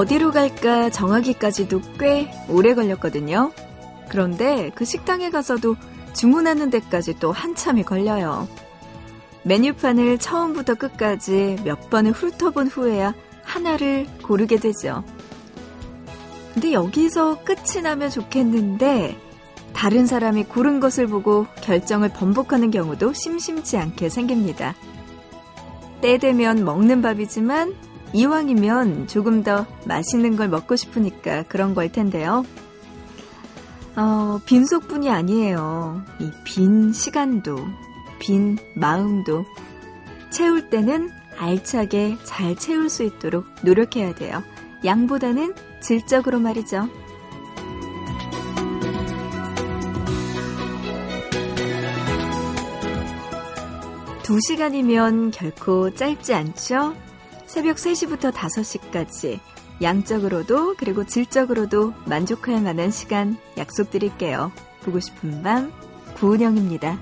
어디로 갈까 정하기까지도 꽤 오래 걸렸거든요. 그런데 그 식당에 가서도 주문하는 데까지 또 한참이 걸려요. 메뉴판을 처음부터 끝까지 몇 번을 훑어본 후에야 하나를 고르게 되죠. 근데 여기서 끝이 나면 좋겠는데 다른 사람이 고른 것을 보고 결정을 번복하는 경우도 심심치 않게 생깁니다. 때 되면 먹는 밥이지만 이왕이면 조금 더 맛있는 걸 먹고 싶으니까 그런 걸 텐데요. 어, 빈속뿐이 아니에요. 이 빈 시간도, 빈 마음도 채울 때는 알차게 잘 채울 수 있도록 노력해야 돼요. 양보다는 질적으로 말이죠. 두 시간이면 결코 짧지 않죠? 새벽 3시부터 5시까지 양적으로도 그리고 질적으로도 만족할 만한 시간 약속드릴게요. 보고 싶은 밤 구은영입니다.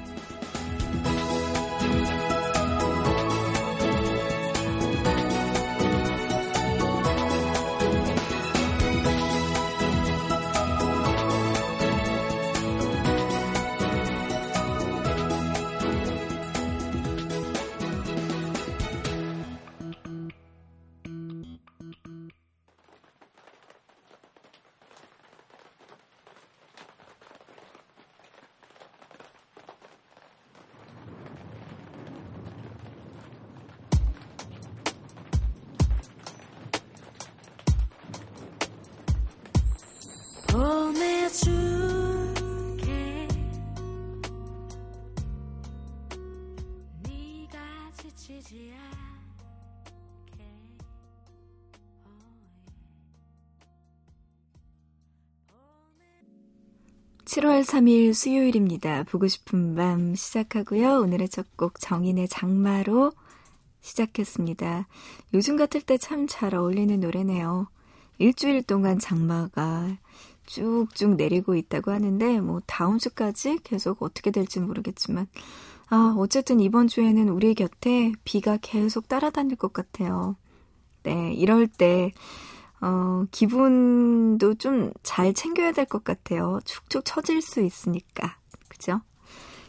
7월 3일 수요일입니다. 보고 싶은 밤 시작하고요. 오늘의 첫 곡 정인의 장마로 시작했습니다. 요즘 같을 때 참 잘 어울리는 노래네요. 일주일 동안 장마가 쭉쭉 내리고 있다고 하는데 뭐 다음 주까지 계속 어떻게 될지 모르겠지만 아 어쨌든 이번 주에는 우리 곁에 비가 계속 따라다닐 것 같아요. 네 이럴 때 어, 기분도 좀 잘 챙겨야 될 것 같아요. 축축 처질 수 있으니까. 그죠?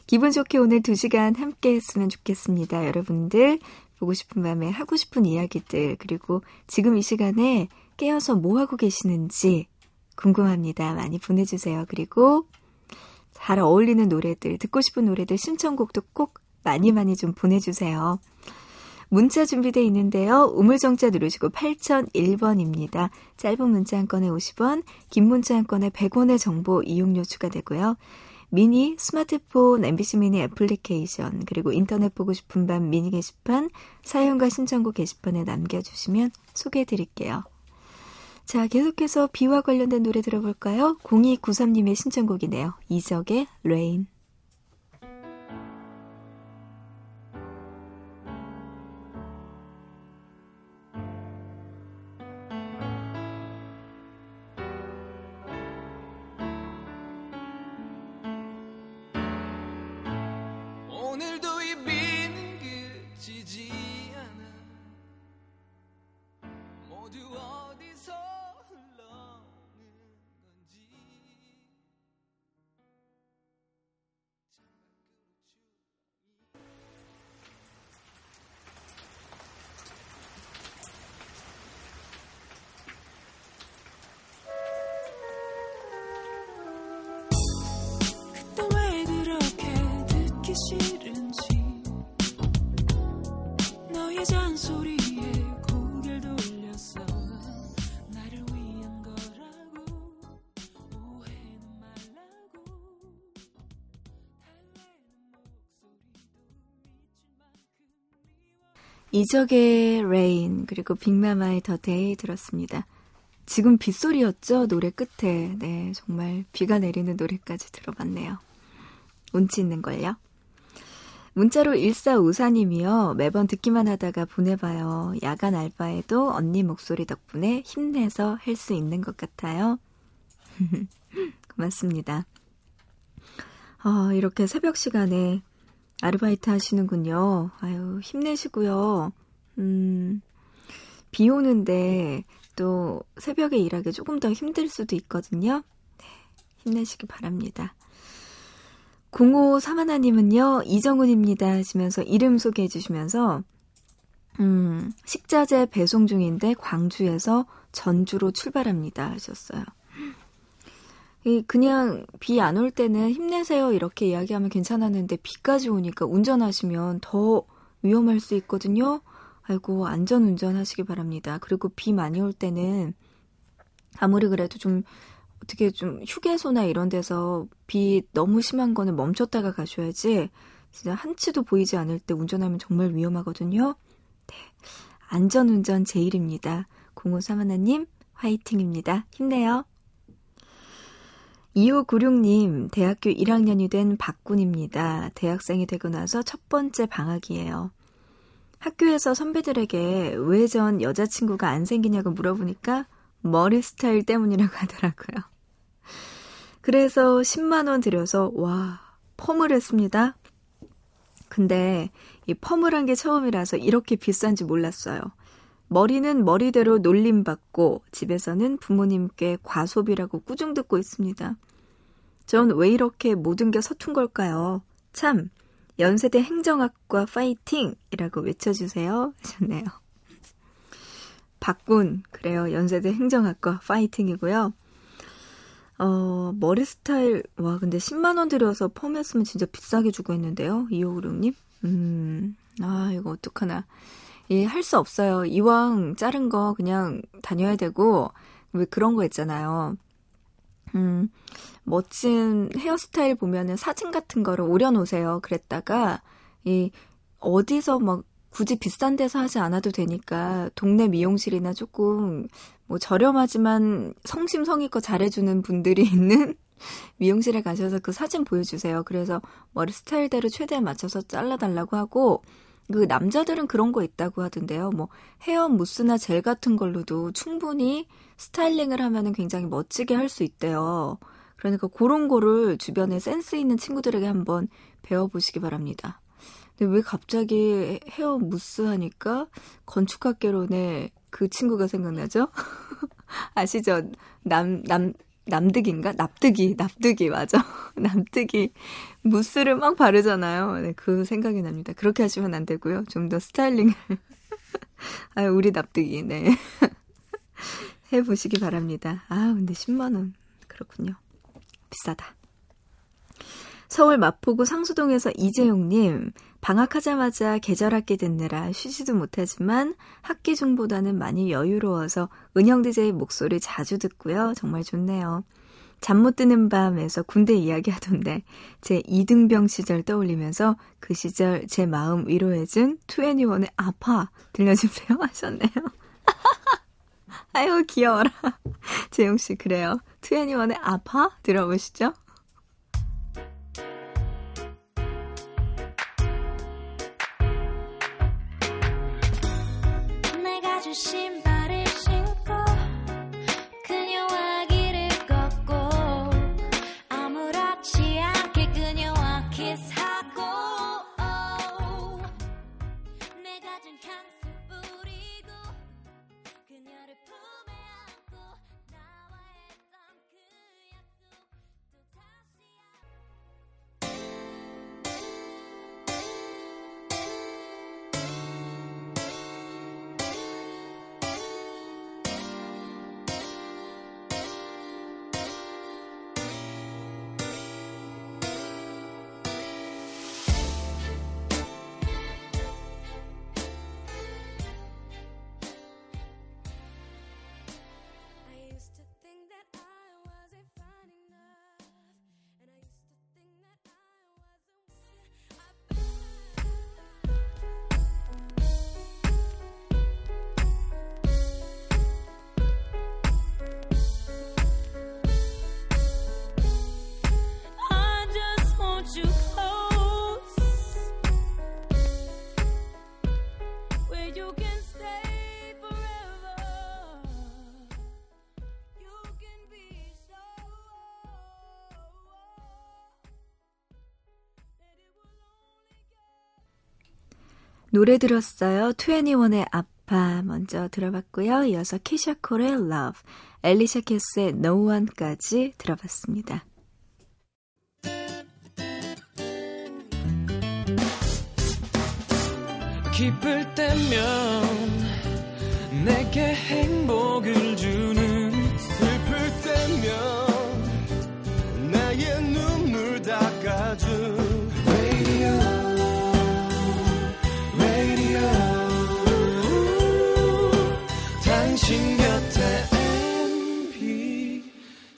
기분 좋게 오늘 2시간 함께 했으면 좋겠습니다. 여러분들 보고 싶은 밤에 하고 싶은 이야기들 그리고 지금 이 시간에 깨어서 뭐 하고 계시는지 궁금합니다. 많이 보내주세요. 그리고 잘 어울리는 노래들, 듣고 싶은 노래들 신청곡도 꼭 많이 많이 좀 보내주세요. 문자 준비되어 있는데요. 우물정자 누르시고 8001번입니다. 짧은 문자 한 건에 50원, 긴 문자 한 건에 100원의 정보 이용료 추가되고요. 미니, 스마트폰, MBC 미니 애플리케이션, 그리고 인터넷 보고 싶은 밤 미니 게시판, 사연과 신청곡 게시판에 남겨주시면 소개해드릴게요. 자, 계속해서 비와 관련된 노래 들어볼까요? 0293님의 신청곡이네요. 이적의 Rain. Onur 이적의 Rain 그리고 빅마마의 The Day 들었습니다. 지금 빗소리였죠? 노래 끝에. 네, 정말 비가 내리는 노래까지 들어봤네요. 운치 있는 걸요? 문자로 1454님이요. 매번 듣기만 하다가 보내봐요. 야간 알바에도 언니 목소리 덕분에 힘내서 할 수 있는 것 같아요. 고맙습니다. 어, 이렇게 새벽 시간에 아르바이트 하시는군요. 아유, 힘내시고요. 음, 비 오는데 또 새벽에 일하기 조금 더 힘들 수도 있거든요. 네, 힘내시기 바랍니다. 0531님은요, 이정훈입니다 하시면서 이름 소개해 주시면서, 음, 식자재 배송 중인데 광주에서 전주로 출발합니다 하셨어요. 그냥 비 안 올 때는 힘내세요 이렇게 이야기하면 괜찮았는데 비까지 오니까 운전하시면 더 위험할 수 있거든요. 아이고 안전 운전하시기 바랍니다. 그리고 비 많이 올 때는 아무리 그래도 좀 어떻게 좀 휴게소나 이런 데서 비 너무 심한 거는 멈췄다가 가셔야지 진짜 한치도 보이지 않을 때 운전하면 정말 위험하거든요. 네. 안전 운전 제일입니다. 0531님 화이팅입니다. 힘내요. 2596님, 대학교 1학년이 된 박군입니다. 대학생이 되고 나서 첫 번째 방학이에요. 학교에서 선배들에게 왜 전 여자친구가 안 생기냐고 물어보니까 머리 스타일 때문이라고 하더라고요. 그래서 10만원 들여서, 와, 펌을 했습니다. 근데 이 펌을 한 게 처음이라서 이렇게 비싼지 몰랐어요. 머리는 머리대로 놀림받고 집에서는 부모님께 과소비라고 꾸중 듣고 있습니다. 전 왜 이렇게 모든 게 서툰 걸까요? 참, 연세대 행정학과 파이팅 이라고 외쳐주세요. 하셨네요. 박군, 그래요. 연세대 행정학과 파이팅이고요. 어, 머리 스타일, 와, 근데 10만원 들여서 펌 했으면 진짜 비싸게 주고 했는데요. 2596님? 음, 아, 이거 어떡하나. 예, 할 수 없어요. 이왕 자른 거 그냥 다녀야 되고, 왜 그런 거 있잖아요. 음, 멋진 헤어스타일 보면은 사진 같은 거를 오려놓으세요. 그랬다가, 이, 어디서 막 굳이 비싼 데서 하지 않아도 되니까 동네 미용실이나 조금 뭐 저렴하지만 성심성의껏 잘해주는 분들이 있는 미용실에 가셔서 그 사진 보여주세요. 그래서 머리 스타일대로 최대한 맞춰서 잘라달라고 하고 그 남자들은 그런 거 있다고 하던데요. 뭐 헤어 무스나 젤 같은 걸로도 충분히 스타일링을 하면은 굉장히 멋지게 할 수 있대요. 그러니까 그런 거를 주변에 센스 있는 친구들에게 한번 배워보시기 바랍니다. 근데 왜 갑자기 헤어 무스 하니까 건축학개론의 그 친구가 생각나죠? 아시죠? 남, 남, 남득인가? 납득이, 납득이, 맞아. 납득이 무스를 막 바르잖아요. 네, 그 생각이 납니다. 그렇게 하시면 안 되고요. 좀 더 스타일링을. 아, 우리 납득이, 네. 해보시기 바랍니다. 아, 근데 10만원. 그렇군요. 비싸다. 서울 마포구 상수동에서 이재용님, 방학하자마자 계절학기 듣느라 쉬지도 못하지만 학기 중보다는 많이 여유로워서 은영 DJ 목소리 자주 듣고요. 정말 좋네요. 잠 못 드는 밤에서 군대 이야기 하던데 제 이등병 시절 떠올리면서 그 시절 제 마음 위로해준 투애니원의 아파 들려주세요 하셨네요. 아유 귀여워라. 재용씨 그래요. 투애니원의 아파 들어보시죠. 心。 노래 들었어요. 21의 아파 먼저 들어봤고요. 이어서 키샤 콜의 Love, 엘리샤 캐스의 No One까지 들어봤습니다. 기쁠 때면 내게 행복을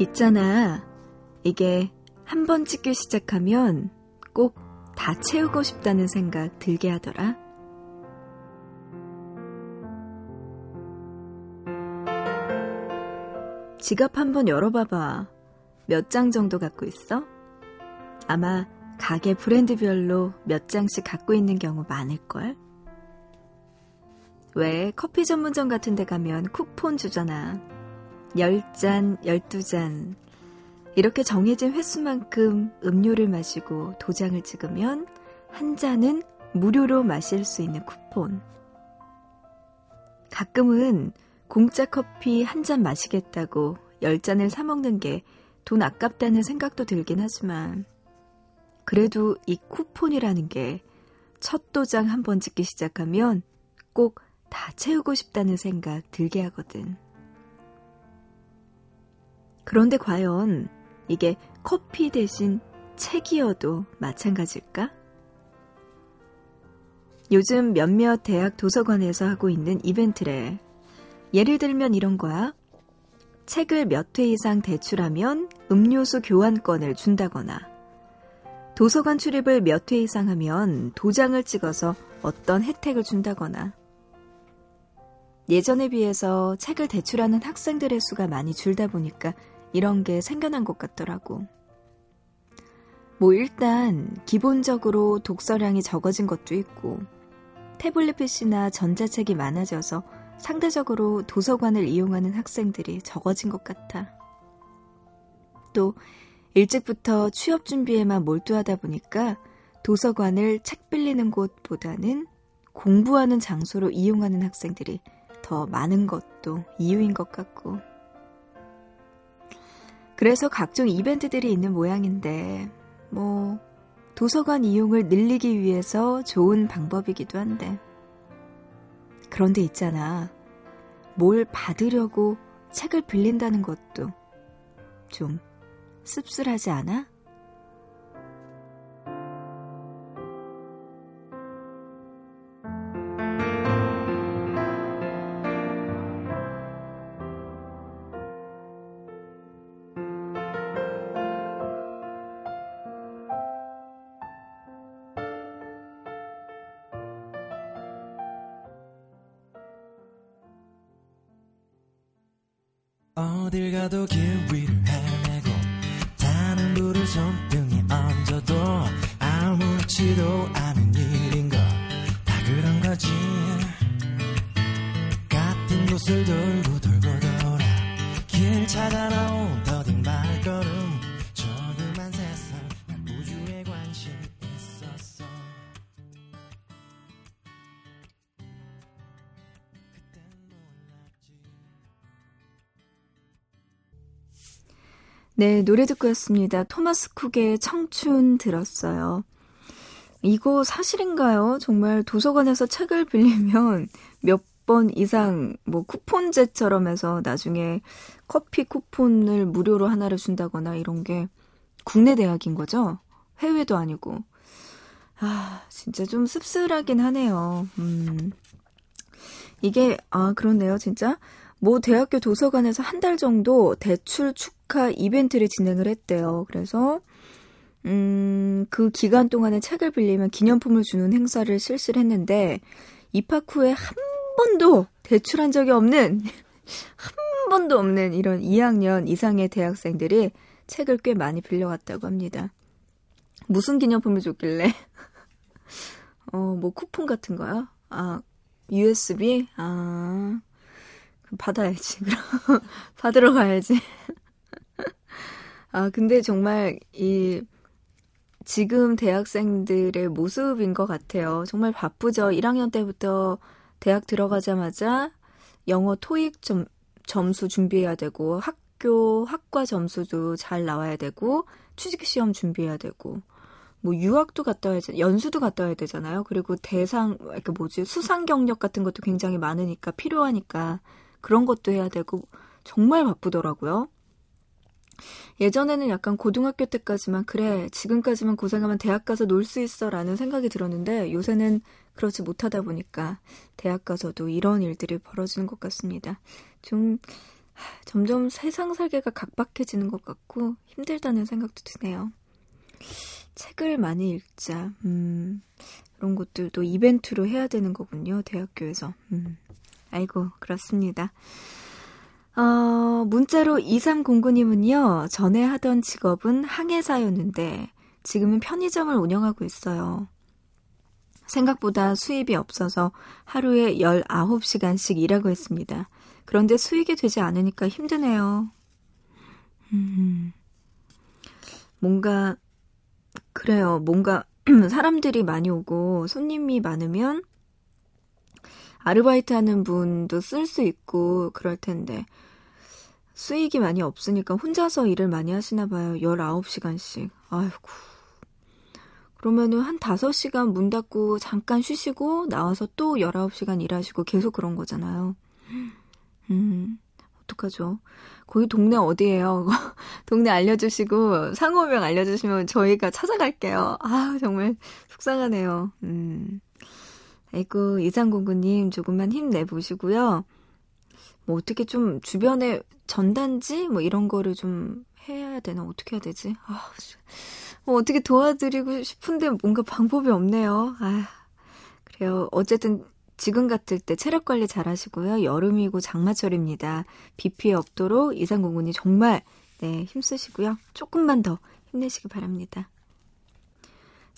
있잖아. 이게 한 번 찍기 시작하면 꼭 다 채우고 싶다는 생각 들게 하더라. 지갑 한번 열어봐봐. 몇 장 정도 갖고 있어? 아마 가게 브랜드별로 몇 장씩 갖고 있는 경우 많을걸? 왜 커피 전문점 같은 데 가면 쿠폰 주잖아. 10잔, 12잔. 이렇게 정해진 횟수만큼 음료를 마시고 도장을 찍으면 한 잔은 무료로 마실 수 있는 쿠폰. 가끔은 공짜 커피 한 잔 마시겠다고 10잔을 사먹는 게 돈 아깝다는 생각도 들긴 하지만, 그래도 이 쿠폰이라는 게 첫 도장 한 번 찍기 시작하면 꼭 다 채우고 싶다는 생각 들게 하거든. 그런데 과연 이게 커피 대신 책이어도 마찬가지일까? 요즘 몇몇 대학 도서관에서 하고 있는 이벤트래. 예를 들면 이런 거야. 책을 몇 회 이상 대출하면 음료수 교환권을 준다거나, 도서관 출입을 몇 회 이상 하면 도장을 찍어서 어떤 혜택을 준다거나, 예전에 비해서 책을 대출하는 학생들의 수가 많이 줄다 보니까 이런 게 생겨난 것 같더라고. 뭐 일단 기본적으로 독서량이 적어진 것도 있고 태블릿 PC나 전자책이 많아져서 상대적으로 도서관을 이용하는 학생들이 적어진 것 같아. 또 일찍부터 취업 준비에만 몰두하다 보니까 도서관을 책 빌리는 곳보다는 공부하는 장소로 이용하는 학생들이 더 많은 것도 이유인 것 같고. 그래서 각종 이벤트들이 있는 모양인데, 뭐, 도서관 이용을 늘리기 위해서 좋은 방법이기도 한데. 그런데 있잖아. 뭘 받으려고 책을 빌린다는 것도 좀 씁쓸하지 않아? 어딜 가도 길 네, 노래 듣고 였습니다. 토마스 쿡의 청춘 들었어요. 이거 사실인가요? 정말 도서관에서 책을 빌리면 몇 번 이상 뭐 쿠폰제처럼 해서 나중에 커피 쿠폰을 무료로 하나를 준다거나 이런 게 국내 대학인 거죠? 해외도 아니고. 아, 진짜 좀 씁쓸하긴 하네요. 음. 이게, 아, 그렇네요, 진짜. 뭐 대학교 도서관에서 한 달 정도 대출 축하 이벤트를 진행을 했대요. 그래서 음, 그 기간 동안에 책을 빌리면 기념품을 주는 행사를 실시를 했는데, 입학 후에 한 번도 대출한 적이 없는, 한 번도 없는 이런 2학년 이상의 대학생들이 책을 꽤 많이 빌려왔다고 합니다. 무슨 기념품을 줬길래? 어, 뭐 쿠폰 같은 거요? 아, USB? 아, 받아야지. 그럼 받으러 가야지. 아, 근데 정말 이 지금 대학생들의 모습인 것 같아요. 정말 바쁘죠. 1학년 때부터 대학 들어가자마자 영어 토익 점, 점수 준비해야 되고 학교 학과 점수도 잘 나와야 되고 취직 시험 준비해야 되고 뭐 유학도 갔다 와야 연수도 갔다 와야 되잖아요. 그리고 대상 그 뭐지 수상 경력 같은 것도 굉장히 많으니까 필요하니까 그런 것도 해야 되고 정말 바쁘더라고요. 예전에는 약간 고등학교 때까지만 그래 지금까지만 고생하면 대학 가서 놀 수 있어라는 생각이 들었는데 요새는 그렇지 못하다 보니까 대학 가서도 이런 일들이 벌어지는 것 같습니다. 좀 점점 세상 살기가 각박해지는 것 같고 힘들다는 생각도 드네요. 책을 많이 읽자. 음, 이런 것들도 이벤트로 해야 되는 거군요. 대학교에서. 음, 아이고 그렇습니다. 어, 문자로 2309님은요, 전에 하던 직업은 항해사였는데, 지금은 편의점을 운영하고 있어요. 생각보다 수입이 없어서 하루에 19시간씩 일하고 있습니다. 그런데 수익이 되지 않으니까 힘드네요. 음, 뭔가, 그래요. 뭔가, 사람들이 많이 오고, 손님이 많으면, 아르바이트 하는 분도 쓸 수 있고 그럴 텐데 수익이 많이 없으니까 혼자서 일을 많이 하시나 봐요. 19시간씩. 아이고. 그러면은 한 5시간 문 닫고 잠깐 쉬시고 나와서 또 19시간 일하시고 계속 그런 거잖아요. 음, 어떡하죠? 거기 동네 어디예요? 동네 알려주시고 상호명 알려주시면 저희가 찾아갈게요. 아, 정말 속상하네요. 음. 아이고, 이상공구님 조금만 힘내보시고요. 뭐 어떻게 좀 주변에 전단지 뭐 이런 거를 좀 해야 되나? 어떻게 해야 되지? 아, 뭐 어떻게 도와드리고 싶은데 뭔가 방법이 없네요. 아, 그래요. 어쨌든 지금 같을 때 체력 관리 잘 하시고요. 여름이고 장마철입니다. 비 피해 없도록 이상공군이 정말 네, 힘쓰시고요. 조금만 더 힘내시기 바랍니다.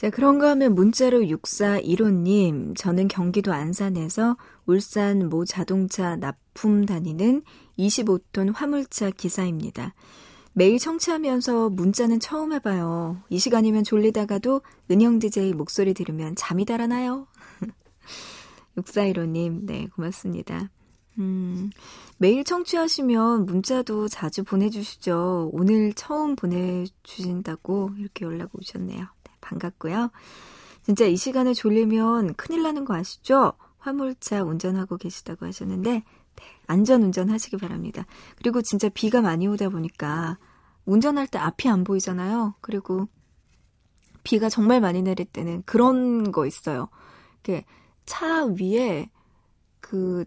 자, 그런가 하면 문자로 6415님, 저는 경기도 안산에서 울산 모 자동차 납품 다니는 25톤 화물차 기사입니다. 매일 청취하면서 문자는 처음 해봐요. 이 시간이면 졸리다가도 은영 DJ 목소리 들으면 잠이 달아나요. 6415님, 네, 고맙습니다. 음, 매일 청취하시면 문자도 자주 보내주시죠. 오늘 처음 보내주신다고 이렇게 연락 오셨네요. 반갑고요. 진짜 이 시간에 졸리면 큰일 나는 거 아시죠? 화물차 운전하고 계시다고 하셨는데 네, 안전 운전하시기 바랍니다. 그리고 진짜 비가 많이 오다 보니까 운전할 때 앞이 안 보이잖아요. 그리고 비가 정말 많이 내릴 때는 그런 거 있어요. 이렇게 차 위에 그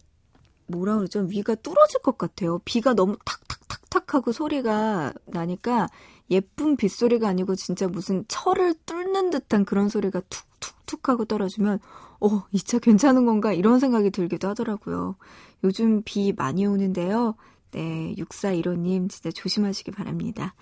뭐라 그러죠? 위가 뚫어질 것 같아요. 비가 너무 탁탁탁탁 하고 소리가 나니까 예쁜 빗소리가 아니고 진짜 무슨 철을 뚫는 듯한 그런 소리가 툭툭툭 하고 떨어지면 어, 이 차 괜찮은 건가? 이런 생각이 들기도 하더라고요. 요즘 비 많이 오는데요. 네, 6415님 진짜 조심하시기 바랍니다.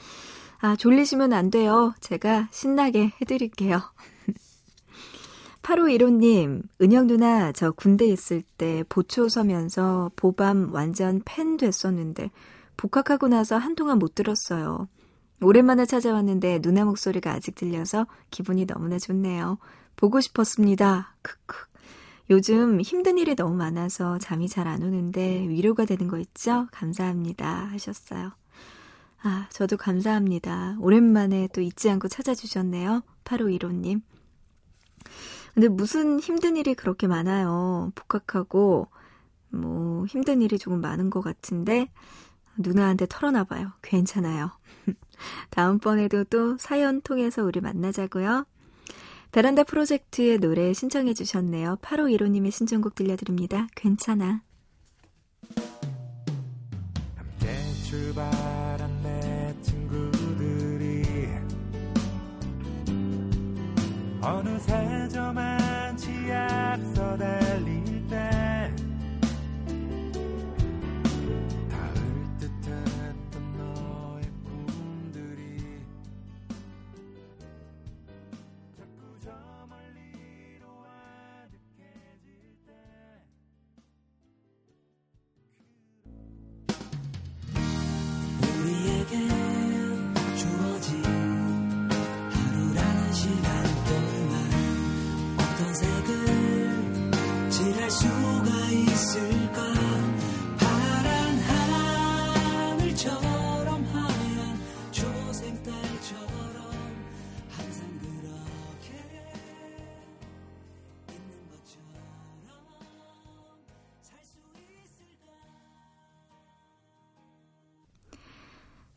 아, 졸리시면 안 돼요. 제가 신나게 해드릴게요. 8515님, 은영 누나, 저 군대 있을 때 보초 서면서 보밤 완전 팬 됐었는데, 복학하고 나서 한동안 못 들었어요. 오랜만에 찾아왔는데 누나 목소리가 아직 들려서 기분이 너무나 좋네요. 보고 싶었습니다. 크크. 요즘 힘든 일이 너무 많아서 잠이 잘 안 오는데 위로가 되는 거 있죠? 감사합니다. 하셨어요. 아, 저도 감사합니다. 오랜만에 또 잊지 않고 찾아주셨네요. 8515님. 근데 무슨 힘든 일이 그렇게 많아요. 복학하고, 뭐, 힘든 일이 조금 많은 것 같은데, 누나한테 털어놔봐요. 괜찮아요. 다음번에도 또 사연 통해서 우리 만나자고요. 베란다 프로젝트의 노래 신청해 주셨네요. 8호 1호님의 신청곡 들려드립니다. 괜찮아. 출발한 내 친구들이 어느새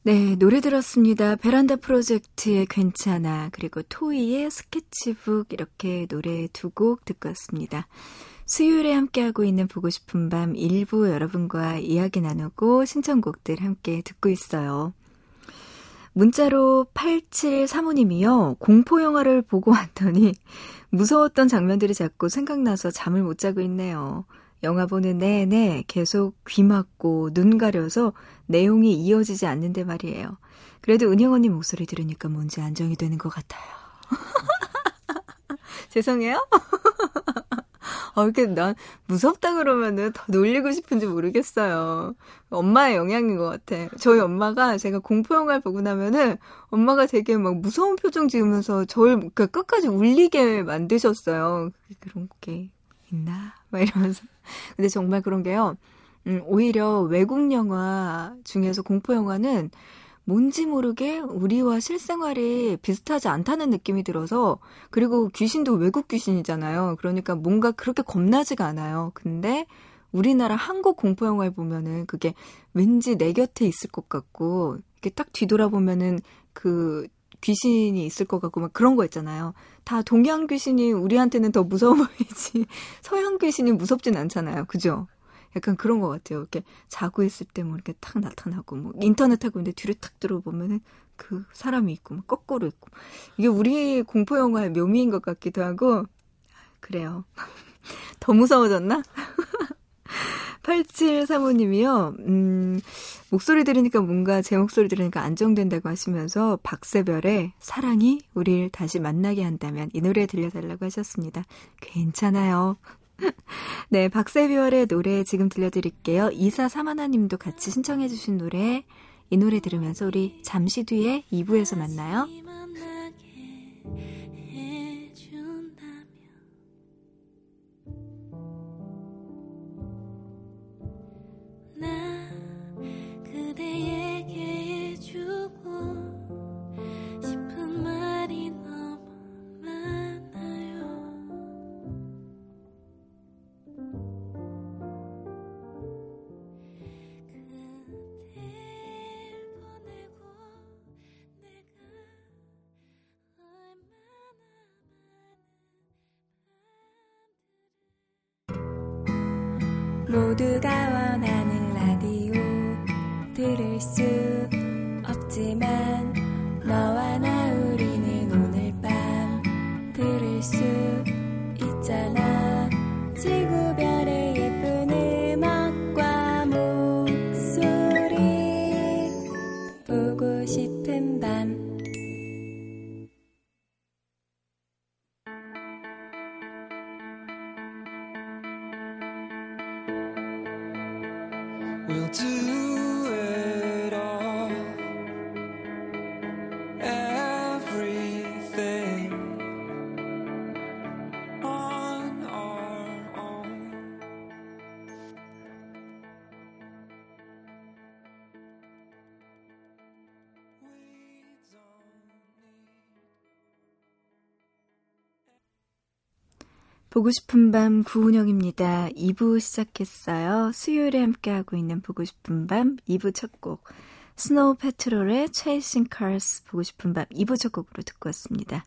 네, 노래 들었습니다. 베란다 프로젝트의 괜찮아, 그리고 토이의 스케치북, 이렇게 노래 두 곡 듣고 왔습니다. 수요일에 함께하고 있는 보고 싶은 밤 일부 여러분과 이야기 나누고 신청곡들 함께 듣고 있어요. 문자로 8735님이요. 공포영화를 보고 왔더니 무서웠던 장면들이 자꾸 생각나서 잠을 못 자고 있네요. 영화 보는 내내 계속 귀 막고 눈 가려서 내용이 이어지지 않는데 말이에요. 그래도 은영 언니 목소리 들으니까 뭔지 안정이 되는 것 같아요. 죄송해요? 어, 이렇게 난 무섭다 그러면은 더 놀리고 싶은지 모르겠어요. 엄마의 영향인 것 같아. 저희 엄마가 제가 공포영화를 보고 나면은 엄마가 되게 막 무서운 표정 지으면서 저를 그러니까 끝까지 울리게 만드셨어요. 그런 게 있나? 막 이러면서. 근데 정말 그런 게요. 음, 오히려 외국 영화 중에서 공포 영화는 뭔지 모르게 우리와 실생활이 비슷하지 않다는 느낌이 들어서 그리고 귀신도 외국 귀신이잖아요. 그러니까 뭔가 그렇게 겁나지가 않아요. 근데 우리나라 한국 공포 영화를 보면은 그게 왠지 내 곁에 있을 것 같고 이렇게 딱 뒤돌아보면은 그 귀신이 있을 것 같고 막 그런 거 있잖아요. 다 동양 귀신이 우리한테는 더 무서워 보이지 서양 귀신이 무섭진 않잖아요. 그죠? 약간 그런 것 같아요. 이렇게 자고 있을 때 뭐 이렇게 탁 나타나고 뭐 인터넷 하고 있는데 뒤를 탁 들어보면은 그 사람이 있고 막 거꾸로 있고 이게 우리 공포 영화의 묘미인 것 같기도 하고 그래요. 더 무서워졌나? 8735님이요, 음, 목소리 들으니까 뭔가 제 목소리 들으니까 안정된다고 하시면서 박세별의 사랑이 우리를 다시 만나게 한다면 이 노래 들려달라고 하셨습니다. 괜찮아요. 네, 박세별의 노래 지금 들려드릴게요. 이사 사마나님도 같이 신청해주신 노래, 이 노래 들으면서 우리 잠시 뒤에 2부에서 만나요. 모두가 보고 싶은 밤 구은영입니다. 2부 시작했어요. 수요일에 함께하고 있는 보고 싶은 밤 2부 첫 곡. 스노우 패트롤의 Chasing Cars 보고 싶은 밤 2부 첫 곡으로 듣고 왔습니다.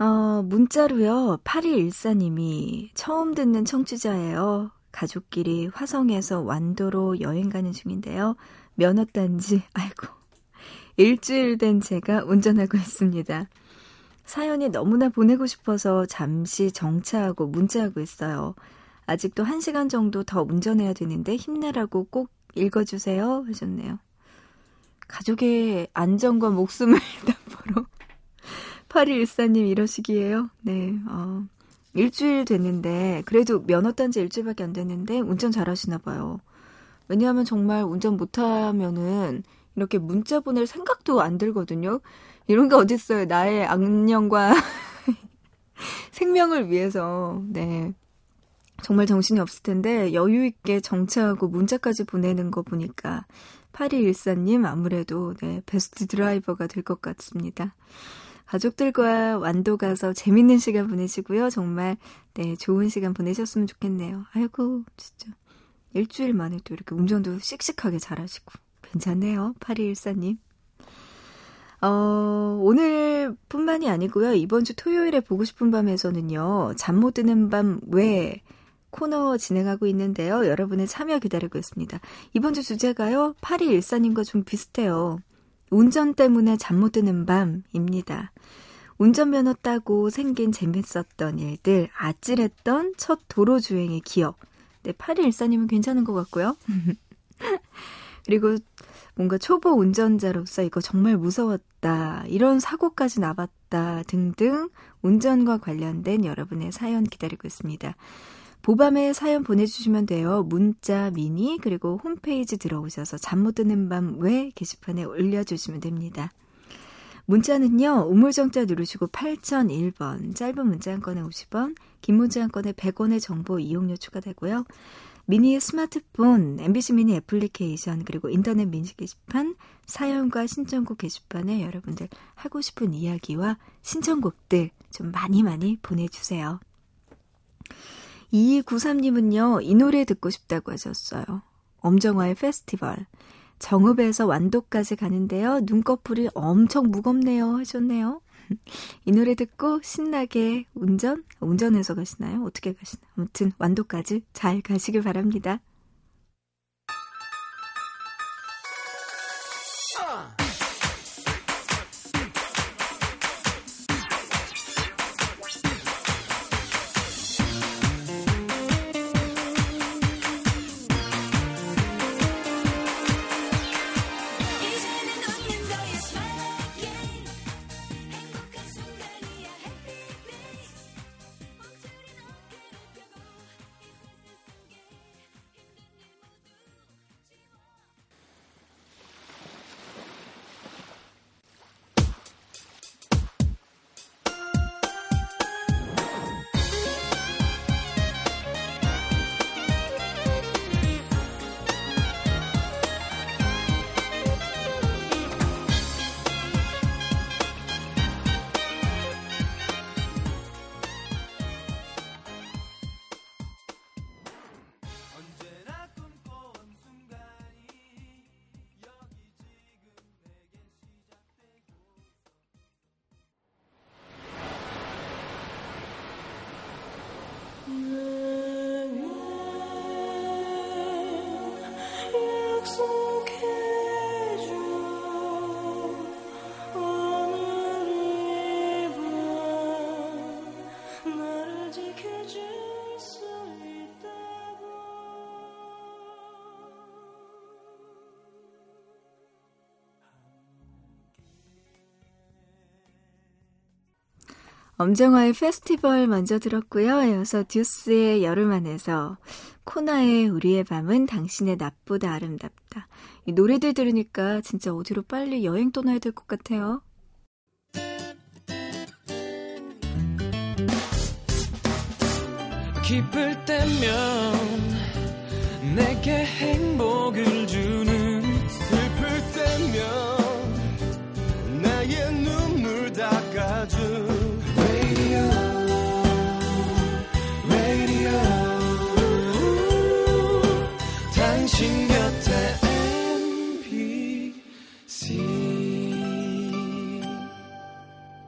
어, 문자로요. 8214님이 처음 듣는 청취자예요. 가족끼리 화성에서 완도로 여행 가는 중인데요. 면허 딴지, 아이고. 일주일 된 제가 운전하고 있습니다. 사연이 너무나 보내고 싶어서 잠시 정차하고 문자하고 있어요. 아직도 1시간 정도 더 운전해야 되는데 힘내라고 꼭 읽어주세요. 하셨네요. 가족의 안전과 목숨을 담보로 8214님 이러시기에요. 네, 어, 일주일 됐는데, 그래도 면허 딴 지 일주일밖에 안 됐는데, 운전 잘 하시나 봐요. 왜냐하면 정말 운전 못하면은, 이렇게 문자 보낼 생각도 안 들거든요. 이런 게 어딨어요. 나의 악령과 생명을 위해서. 네. 정말 정신이 없을 텐데 여유있게 정차하고 문자까지 보내는 거 보니까 8214님 아무래도 네, 베스트 드라이버가 될 것 같습니다. 가족들과 완도 가서 재밌는 시간 보내시고요. 정말 네, 좋은 시간 보내셨으면 좋겠네요. 아이고 진짜 일주일 만에 또 이렇게 운전도 씩씩하게 잘하시고 괜찮네요. 8214님. 어, 오늘 뿐만이 아니고요. 이번 주 토요일에 보고 싶은 밤에서는요. 잠 못 드는 밤외 코너 진행하고 있는데요. 여러분의 참여 기다리고 있습니다. 이번 주 주제가요. 8214님과 좀 비슷해요. 운전 때문에 잠 못 드는 밤입니다. 운전면허 따고 생긴 재밌었던 일들, 아찔했던 첫 도로 주행의 기억. 네, 8214님은 괜찮은 것 같고요. 그리고 뭔가 초보 운전자로서 이거 정말 무서웠다, 이런 사고까지 나봤다 등등 운전과 관련된 여러분의 사연 기다리고 있습니다. 보밤에 사연 보내주시면 돼요. 문자, 미니, 그리고 홈페이지 들어오셔서 잠 못 드는 밤 외 게시판에 올려주시면 됩니다. 문자는요, 우물정자 누르시고 8001번, 짧은 문자 한 건에 50원, 긴 문자 한 건에 100원의 정보 이용료 추가되고요. 미니 스마트폰, MBC 미니 애플리케이션, 그리고 인터넷 민식 게시판, 사연과 신청곡 게시판에 여러분들 하고 싶은 이야기와 신청곡들 좀 많이 많이 보내주세요. 2293님은요, 이 노래 듣고 싶다고 하셨어요. 엄정화의 페스티벌. 정읍에서 완도까지 가는데요. 눈꺼풀이 엄청 무겁네요. 하셨네요. 이 노래 듣고 신나게 운전? 운전해서 가시나요? 어떻게 가시나요? 아무튼 완도까지 잘 가시길 바랍니다. 엄정화의 페스티벌 먼저 들었고요. 이어서 듀스의 여름 안에서 코나의 우리의 밤은 당신의 낮보다 아름답다. 이 노래들 들으니까 진짜 어디로 빨리 여행 떠나야 될 것 같아요. 기쁠 때면 내게 행복을 주는 슬플 때면 나의 눈물 닦아준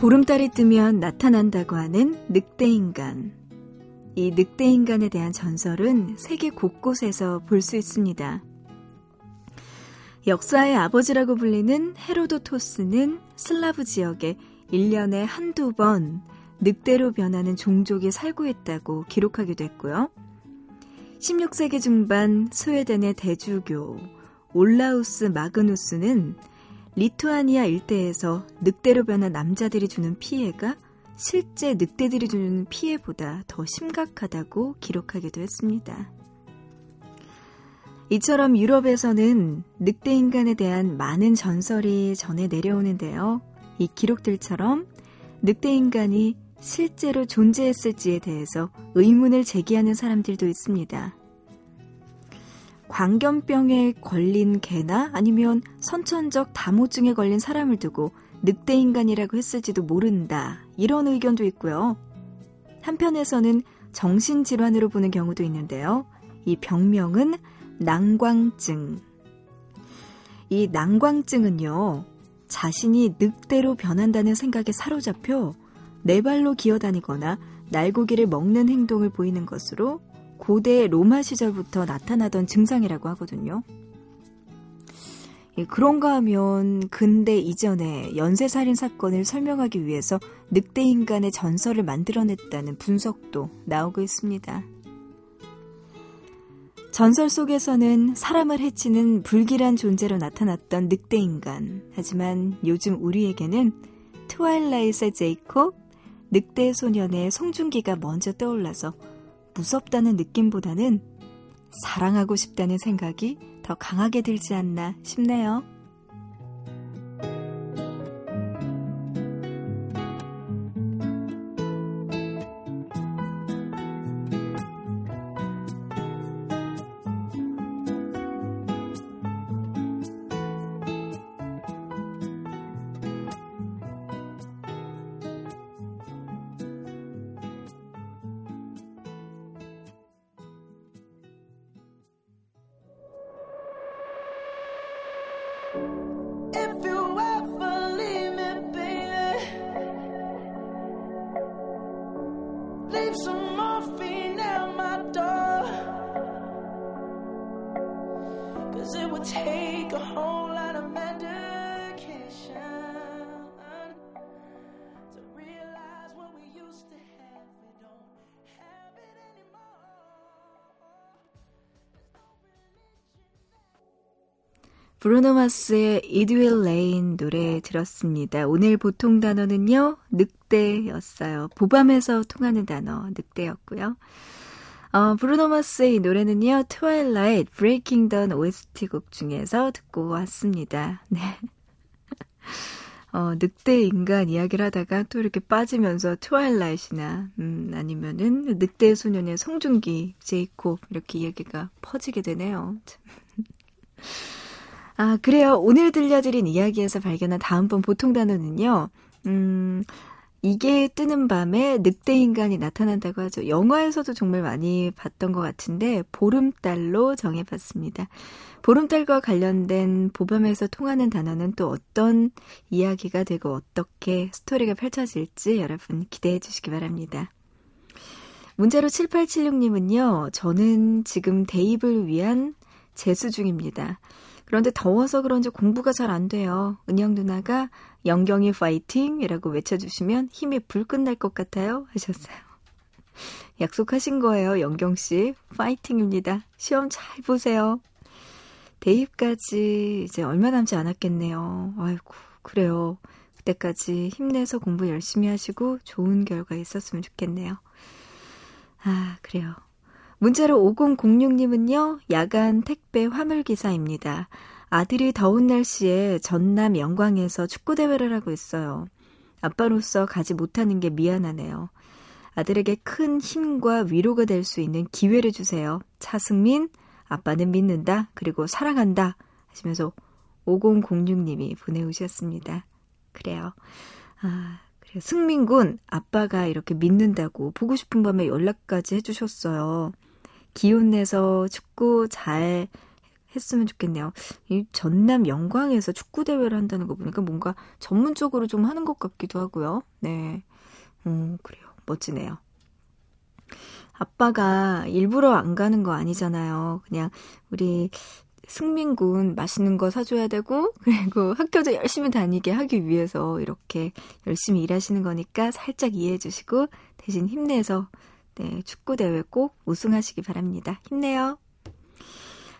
보름달이 뜨면 나타난다고 하는 늑대인간. 이 늑대인간에 대한 전설은 세계 곳곳에서 볼 수 있습니다. 역사의 아버지라고 불리는 헤로도토스는 슬라브 지역에 1년에 한두 번 늑대로 변하는 종족이 살고 있다고 기록하기도 했고요. 16세기 중반 스웨덴의 대주교 올라우스 마그누스는 리투아니아 일대에서 늑대로 변한 남자들이 주는 피해가 실제 늑대들이 주는 피해보다 더 심각하다고 기록하기도 했습니다. 이처럼 유럽에서는 늑대 인간에 대한 많은 전설이 전해 내려오는데요. 이 기록들처럼 늑대 인간이 실제로 존재했을지에 대해서 의문을 제기하는 사람들도 있습니다. 광견병에 걸린 개나 아니면 선천적 다모증에 걸린 사람을 두고 늑대 인간이라고 했을지도 모른다. 이런 의견도 있고요. 한편에서는 정신질환으로 보는 경우도 있는데요. 이 병명은 난광증. 이 난광증은요, 자신이 늑대로 변한다는 생각에 사로잡혀 네 발로 기어다니거나 날고기를 먹는 행동을 보이는 것으로 고대 로마 시절부터 나타나던 증상이라고 하거든요. 그런가 하면 근대 이전에 연쇄살인 사건을 설명하기 위해서 늑대 인간의 전설을 만들어냈다는 분석도 나오고 있습니다. 전설 속에서는 사람을 해치는 불길한 존재로 나타났던 늑대 인간. 하지만 요즘 우리에게는 트와일라이트의 제이콥, 늑대 소년의 송중기가 먼저 떠올라서 무섭다는 느낌보다는 사랑하고 싶다는 생각이 더 강하게 들지 않나 싶네요. 브루노 마스의 It Will Rain 노래 들었습니다. 오늘 보통 단어는요, 늑대였어요. 보밤에서 통하는 단어, 늑대였고요. 어, 브루노 마스의 이 노래는요, Twilight, Breaking Dawn OST 곡 중에서 듣고 왔습니다. 네. 어, 늑대 인간 이야기를 하다가 또 이렇게 빠지면서 Twilight이나 음, 아니면은 늑대 소년의 송중기, 제이콥 이렇게 이야기가 퍼지게 되네요. 아, 그래요. 오늘 들려드린 이야기에서 발견한 다음번 보통 단어는요. 음, 이게 뜨는 밤에 늑대 인간이 나타난다고 하죠. 영화에서도 정말 많이 봤던 것 같은데 보름달로 정해봤습니다. 보름달과 관련된 보밤에서 통하는 단어는 또 어떤 이야기가 되고 어떻게 스토리가 펼쳐질지 여러분 기대해 주시기 바랍니다. 문자로 7876님은요, 저는 지금 대입을 위한 재수 중입니다. 그런데 더워서 그런지 공부가 잘 안 돼요. 은영 누나가 영경이 파이팅이라고 외쳐주시면 힘이 불 끝날 것 같아요. 하셨어요. 약속하신 거예요, 영경 씨. 파이팅입니다. 시험 잘 보세요. 대입까지 이제 얼마 남지 않았겠네요. 아이고, 그래요. 그때까지 힘내서 공부 열심히 하시고 좋은 결과 있었으면 좋겠네요. 아, 그래요. 문자로 5006님은요, 야간 택배 화물기사입니다. 아들이 더운 날씨에 전남 영광에서 축구대회를 하고 있어요. 아빠로서 가지 못하는 게 미안하네요. 아들에게 큰 힘과 위로가 될 수 있는 기회를 주세요. 차승민, 아빠는 믿는다, 그리고 사랑한다 하시면서 5006님이 보내오셨습니다. 그래요. 아, 그래요. 승민군, 아빠가 이렇게 믿는다고 보고 싶은 밤에 연락까지 해주셨어요. 기운 내서 축구 잘 했으면 좋겠네요. 이 전남 영광에서 축구 대회를 한다는 거 보니까 뭔가 전문적으로 좀 하는 것 같기도 하고요. 네. 음, 그래요. 멋지네요. 아빠가 일부러 안 가는 거 아니잖아요. 그냥 우리 승민군 맛있는 거 사줘야 되고, 그리고 학교도 열심히 다니게 하기 위해서 이렇게 열심히 일하시는 거니까 살짝 이해해 주시고, 대신 힘내서, 네, 축구 대회 꼭 우승하시기 바랍니다. 힘내요.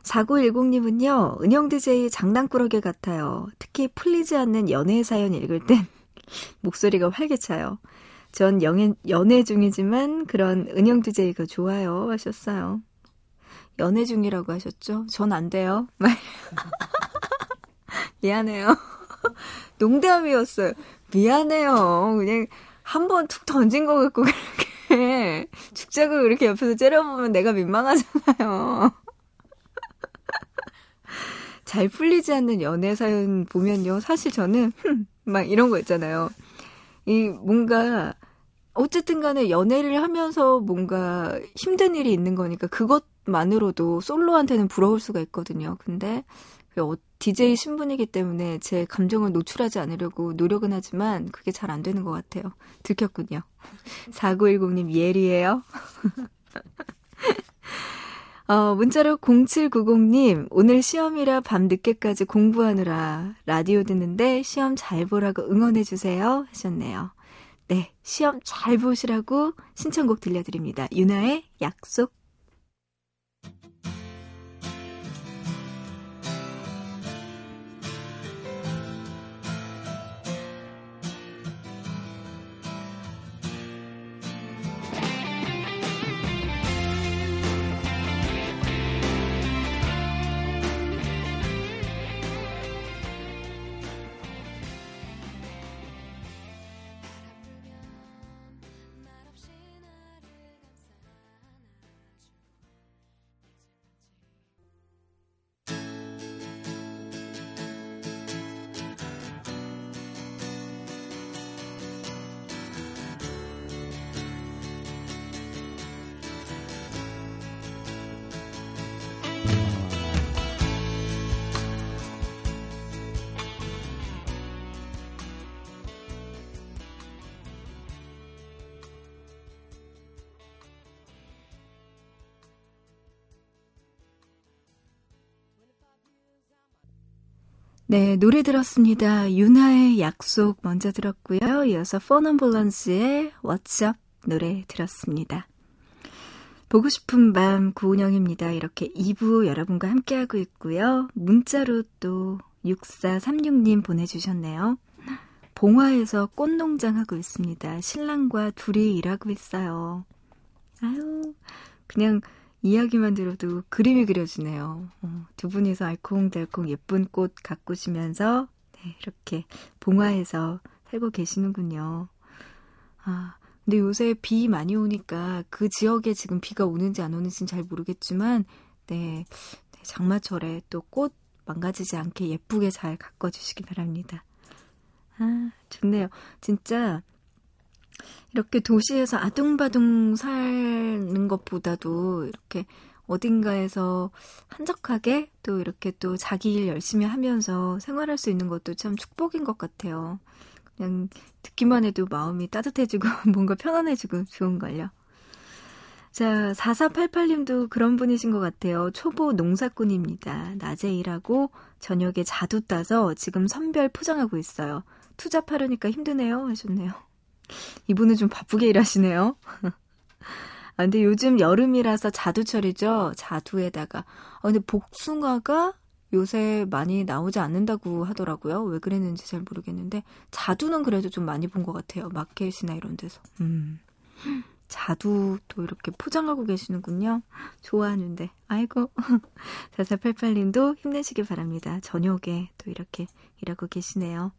4910님은요, 은영 DJ 장난꾸러기 같아요. 특히 풀리지 않는 연애 사연 읽을 땐 목소리가 활기차요. 전 연애, 연애 중이지만 그런 은영 DJ가 좋아요 하셨어요. 연애 중이라고 하셨죠? 전 안 돼요. 미안해요. 농담이었어요. 미안해요. 그냥 한 번 툭 던진 것 같고 그렇게 죽자고 이렇게 옆에서 째려보면 내가 민망하잖아요. 잘 풀리지 않는 연애 사연 보면요. 사실 저는 막 이런 거 있잖아요. 이 뭔가 어쨌든 간에 연애를 하면서 뭔가 힘든 일이 있는 거니까 그것만으로도 솔로한테는 부러울 수가 있거든요. 근데 DJ 신분이기 때문에 제 감정을 노출하지 않으려고 노력은 하지만 그게 잘 안 되는 것 같아요. 들켰군요. 4910님 예리해요. 어, 문자로 0790님, 오늘 시험이라 밤 늦게까지 공부하느라 라디오 듣는데 시험 잘 보라고 응원해주세요. 하셨네요. 네, 시험 잘 보시라고 신청곡 들려드립니다. 유나의 약속. 네, 노래 들었습니다. 유나의 약속 먼저 들었고요. 이어서 펀엄블런스의 What's Up 노래 들었습니다. 보고 싶은 밤 구은영입니다. 이렇게 2부 여러분과 함께하고 있고요. 문자로 또 6436님 보내주셨네요. 봉화에서 꽃농장 하고 있습니다. 신랑과 둘이 일하고 있어요. 아유, 그냥 이야기만 들어도 그림이 그려지네요. 어, 두 분이서 알콩달콩 예쁜 꽃 가꾸시면서 네, 이렇게 봉화에서 살고 계시는군요. 아, 근데 요새 비 많이 오니까 그 지역에 지금 비가 오는지 안 오는지는 잘 모르겠지만, 네, 네 장마철에 또 꽃 망가지지 않게 예쁘게 잘 가꿔주시기 바랍니다. 아, 좋네요. 진짜 이렇게 도시에서 아둥바둥 사는 것보다도 이렇게 어딘가에서 한적하게 또 이렇게 또 자기 일 열심히 하면서 생활할 수 있는 것도 참 축복인 것 같아요. 그냥 듣기만 해도 마음이 따뜻해지고 뭔가 편안해지고 좋은걸요. 자, 4488님도 그런 분이신 것 같아요. 초보 농사꾼입니다. 낮에 일하고 저녁에 자두 따서 지금 선별 포장하고 있어요. 투잡하려니까 힘드네요. 하셨네요. 이분은 좀 바쁘게 일하시네요. 아, 근데 요즘 여름이라서 자두철이죠. 자두에다가. 아, 근데 복숭아가 요새 많이 나오지 않는다고 하더라고요. 왜 그랬는지 잘 모르겠는데 자두는 그래도 좀 많이 본 것 같아요. 마켓이나 이런 데서. 음. 자두도 이렇게 포장하고 계시는군요. 좋아하는데. 아이고. 4488님도 힘내시길 바랍니다. 저녁에 또 이렇게 일하고 계시네요.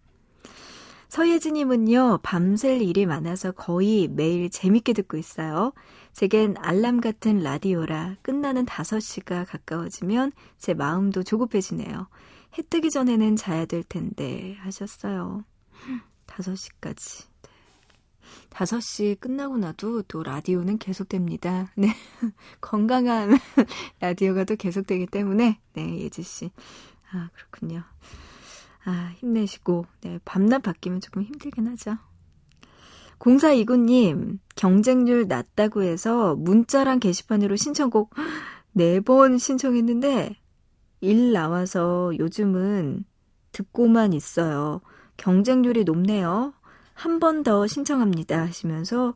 서예진님은요, 밤샐 일이 많아서 거의 매일 재밌게 듣고 있어요. 제겐 알람 같은 라디오라 끝나는 5시가 가까워지면 제 마음도 조급해지네요. 해 뜨기 전에는 자야 될 텐데 하셨어요. 5시까지. 5시 끝나고 나도 또 라디오는 계속됩니다. 네. 건강한 라디오가 또 계속되기 때문에, 네, 예지씨. 아, 그렇군요. 아, 힘내시고, 네, 밤낮 바뀌면 조금 힘들긴 하죠. 0429님, 경쟁률 낮다고 해서 문자랑 게시판으로 신청곡 4번 신청했는데, 일 나와서 요즘은 듣고만 있어요. 경쟁률이 높네요. 한 번 더 신청합니다. 하시면서,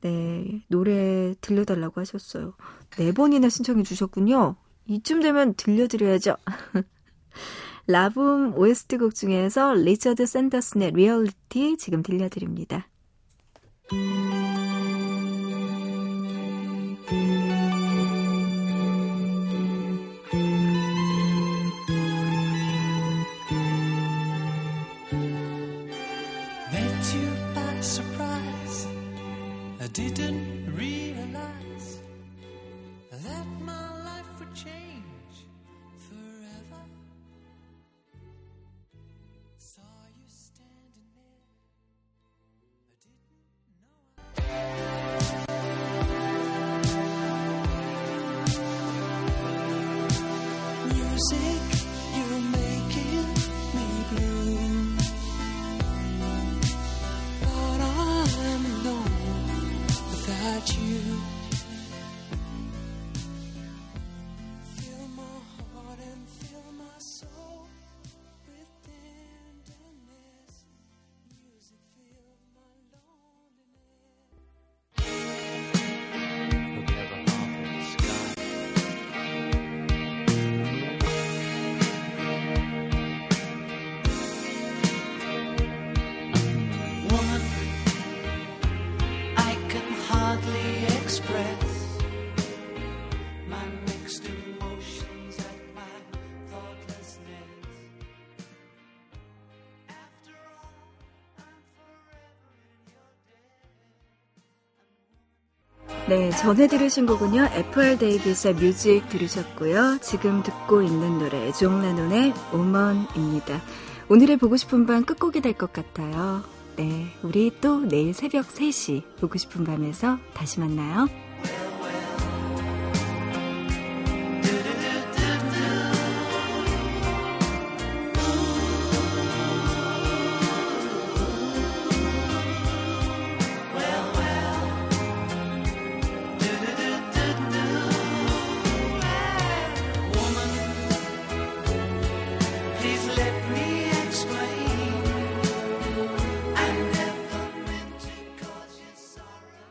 네, 노래 들려달라고 하셨어요. 네 번이나 신청해 주셨군요. 이쯤 되면 들려드려야죠. 라붐 OST 곡 중에서 리처드 샌더슨의 리얼리티 지금 들려드립니다. 네, 전에 들으신 곡은요, FR 데이비스의 Music 들으셨고요. 지금 듣고 있는 노래, 존 레논의 Woman입니다. 오늘의 보고 싶은 밤 끝곡이 될 것 같아요. 네, 우리 또 내일 새벽 3시 보고 싶은 밤에서 다시 만나요.